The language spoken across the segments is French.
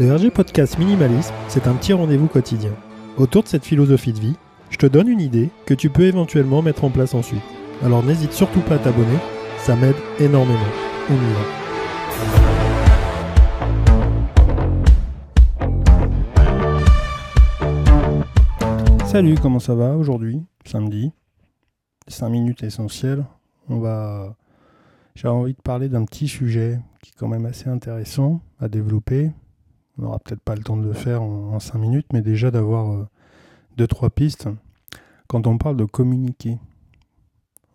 Le RG Podcast Minimalisme, c'est un petit rendez-vous quotidien. Autour de cette philosophie de vie, je te donne une idée que tu peux éventuellement mettre en place ensuite. Alors n'hésite surtout pas à t'abonner, ça m'aide énormément. On y va. Salut, comment ça va aujourd'hui? Samedi. 5 minutes essentielles. On va j'ai envie de parler d'un petit sujet qui est quand même assez intéressant à développer. On n'aura peut-être pas le temps de le faire en, 5 minutes, mais déjà d'avoir euh, deux, trois pistes. Quand on parle de communiquer,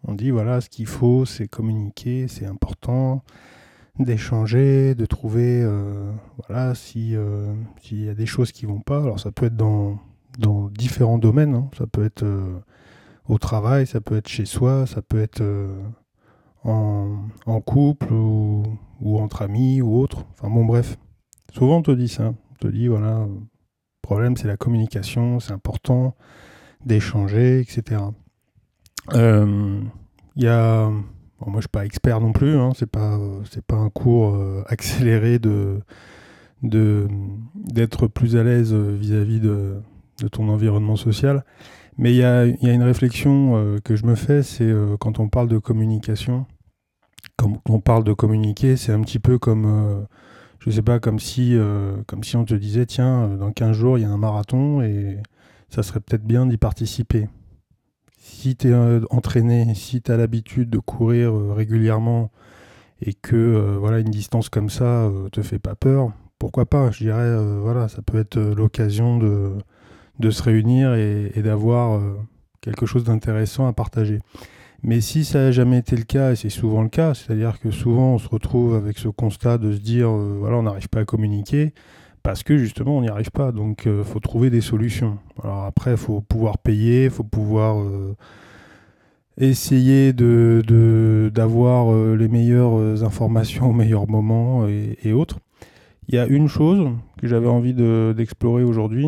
on dit voilà, ce qu'il faut, c'est communiquer, c'est important d'échanger, de trouver euh, voilà si euh, s'il y a des choses qui vont pas. Alors ça peut être dans, différents domaines. Hein. Ça peut être au travail, ça peut être chez soi, ça peut être en, couple ou, entre amis ou autre. Enfin bon, bref. Souvent on te dit ça. On te dit, voilà, le problème c'est la communication, c'est important d'échanger, etc. Il euh, y a. moi je suis pas expert non plus, hein, c'est pas, c'est pas un cours euh, accéléré de d'être plus à l'aise vis-à-vis de, de, ton environnement social. Mais il y a, y a, une réflexion euh, que je me fais, c'est quand on parle de communication, quand on parle de communiquer, c'est un petit peu comme, je sais pas, comme si, euh, comme si on te disait, tiens, euh, dans 15 jours, il y a un marathon et ça serait peut-être bien d'y participer. Si tu es entraîné, si tu as l'habitude de courir régulièrement et que voilà une distance comme ça te fait pas peur, pourquoi pas? Je dirais, voilà, ça peut être l'occasion de, de, se réunir et d'avoir quelque chose d'intéressant à partager. Mais si ça n'a jamais été le cas, et c'est souvent le cas, c'est-à-dire que souvent on se retrouve avec ce constat de se dire, euh, voilà, on n'arrive pas à communiquer, parce que justement on n'y arrive pas. Donc il euh, faut trouver des solutions. Alors après, il faut pouvoir payer, il faut pouvoir euh, essayer de, d'avoir les meilleures informations au meilleur moment et, autres. Il y a une chose que j'avais envie d'explorer aujourd'hui,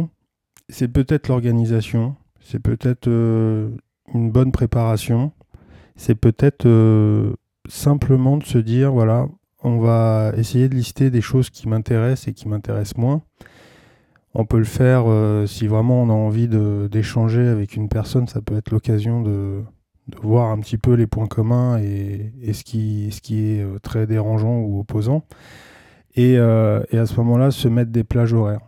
c'est peut-être l'organisation, c'est peut-être une bonne préparation c'est peut-être euh, simplement de se dire, voilà, on va essayer de lister des choses qui m'intéressent et qui m'intéressent moins. On peut le faire euh, si vraiment on a envie d'échanger avec une personne, ça peut être l'occasion de, voir un petit peu les points communs et, ce, qui, ce, qui, est euh, très dérangeant ou opposant. Et, et à ce moment-là, se mettre des plages horaires.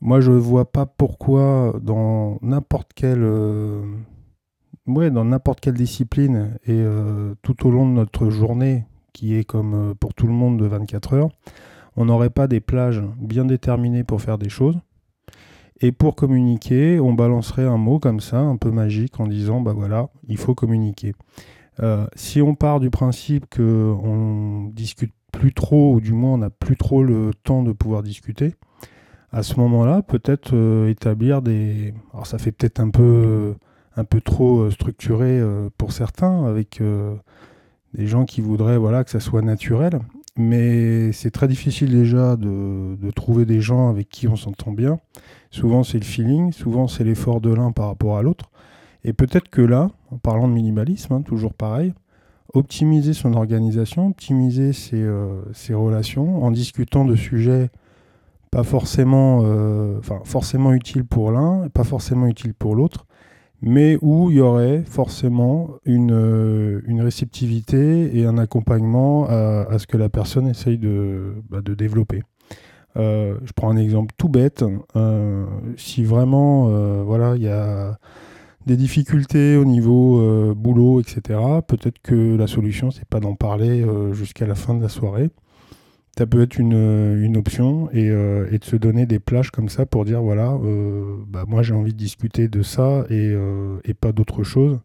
Moi, je ne vois pas pourquoi dans n'importe quel ouais, dans n'importe quelle discipline et euh, tout au long de notre journée, qui est comme euh, pour tout le monde de 24 heures, on n'aurait pas des plages bien déterminées pour faire des choses. Et pour communiquer, on balancerait un mot comme ça, un peu magique, en disant bah voilà, il faut communiquer. Euh, si on part du principe qu'on discute plus trop, ou du moins on n'a plus trop le temps de pouvoir discuter, à ce moment-là, peut-être établir des. Alors ça fait peut-être un peu un peu trop euh, structuré euh, pour certains, avec euh, des gens qui voudraient voilà, que ça soit naturel. Mais c'est très difficile déjà de, trouver des gens avec qui on s'entend bien. Souvent c'est le feeling, souvent c'est l'effort de l'un par rapport à l'autre. Et peut-être que là, en parlant de minimalisme, hein, toujours pareil, optimiser son organisation, optimiser ses, relations en discutant de sujets pas forcément, forcément utiles pour l'un pas forcément utiles pour l'autre, mais où il y aurait forcément une, euh, une réceptivité et un accompagnement à, ce que la personne essaye de, bah, de développer. Euh, je prends un exemple tout bête. Euh, si vraiment voilà, il y a des difficultés au niveau boulot, etc., peut-être que la solution, c'est pas d'en parler jusqu'à la fin de la soirée, ça peut être une, une option euh, et, de se donner des plages comme ça pour dire voilà, euh, bah moi j'ai envie de discuter de ça et, euh, et pas d'autre chose.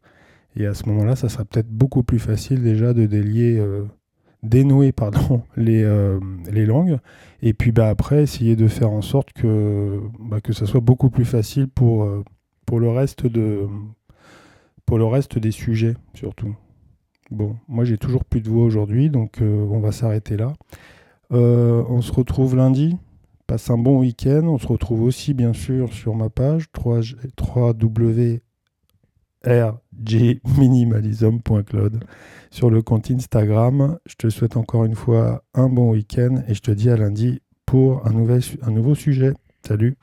Et à ce moment-là, ça sera peut-être beaucoup plus facile déjà de délier, dénouer pardon, les, les langues. Et puis bah, après, essayer de faire en sorte que, bah, que ça soit beaucoup plus facile pour, pour, le reste de, pour le reste des sujets surtout. Bon, moi j'ai toujours plus de voix aujourd'hui, donc on va s'arrêter là. Euh, on se retrouve lundi. Passe un bon week-end. On se retrouve aussi, bien sûr, sur ma page 3, wrgminimalism.cloud sur le compte Instagram. Je te souhaite encore une fois un bon week-end et je te dis à lundi. pour un, un nouveau sujet. Salut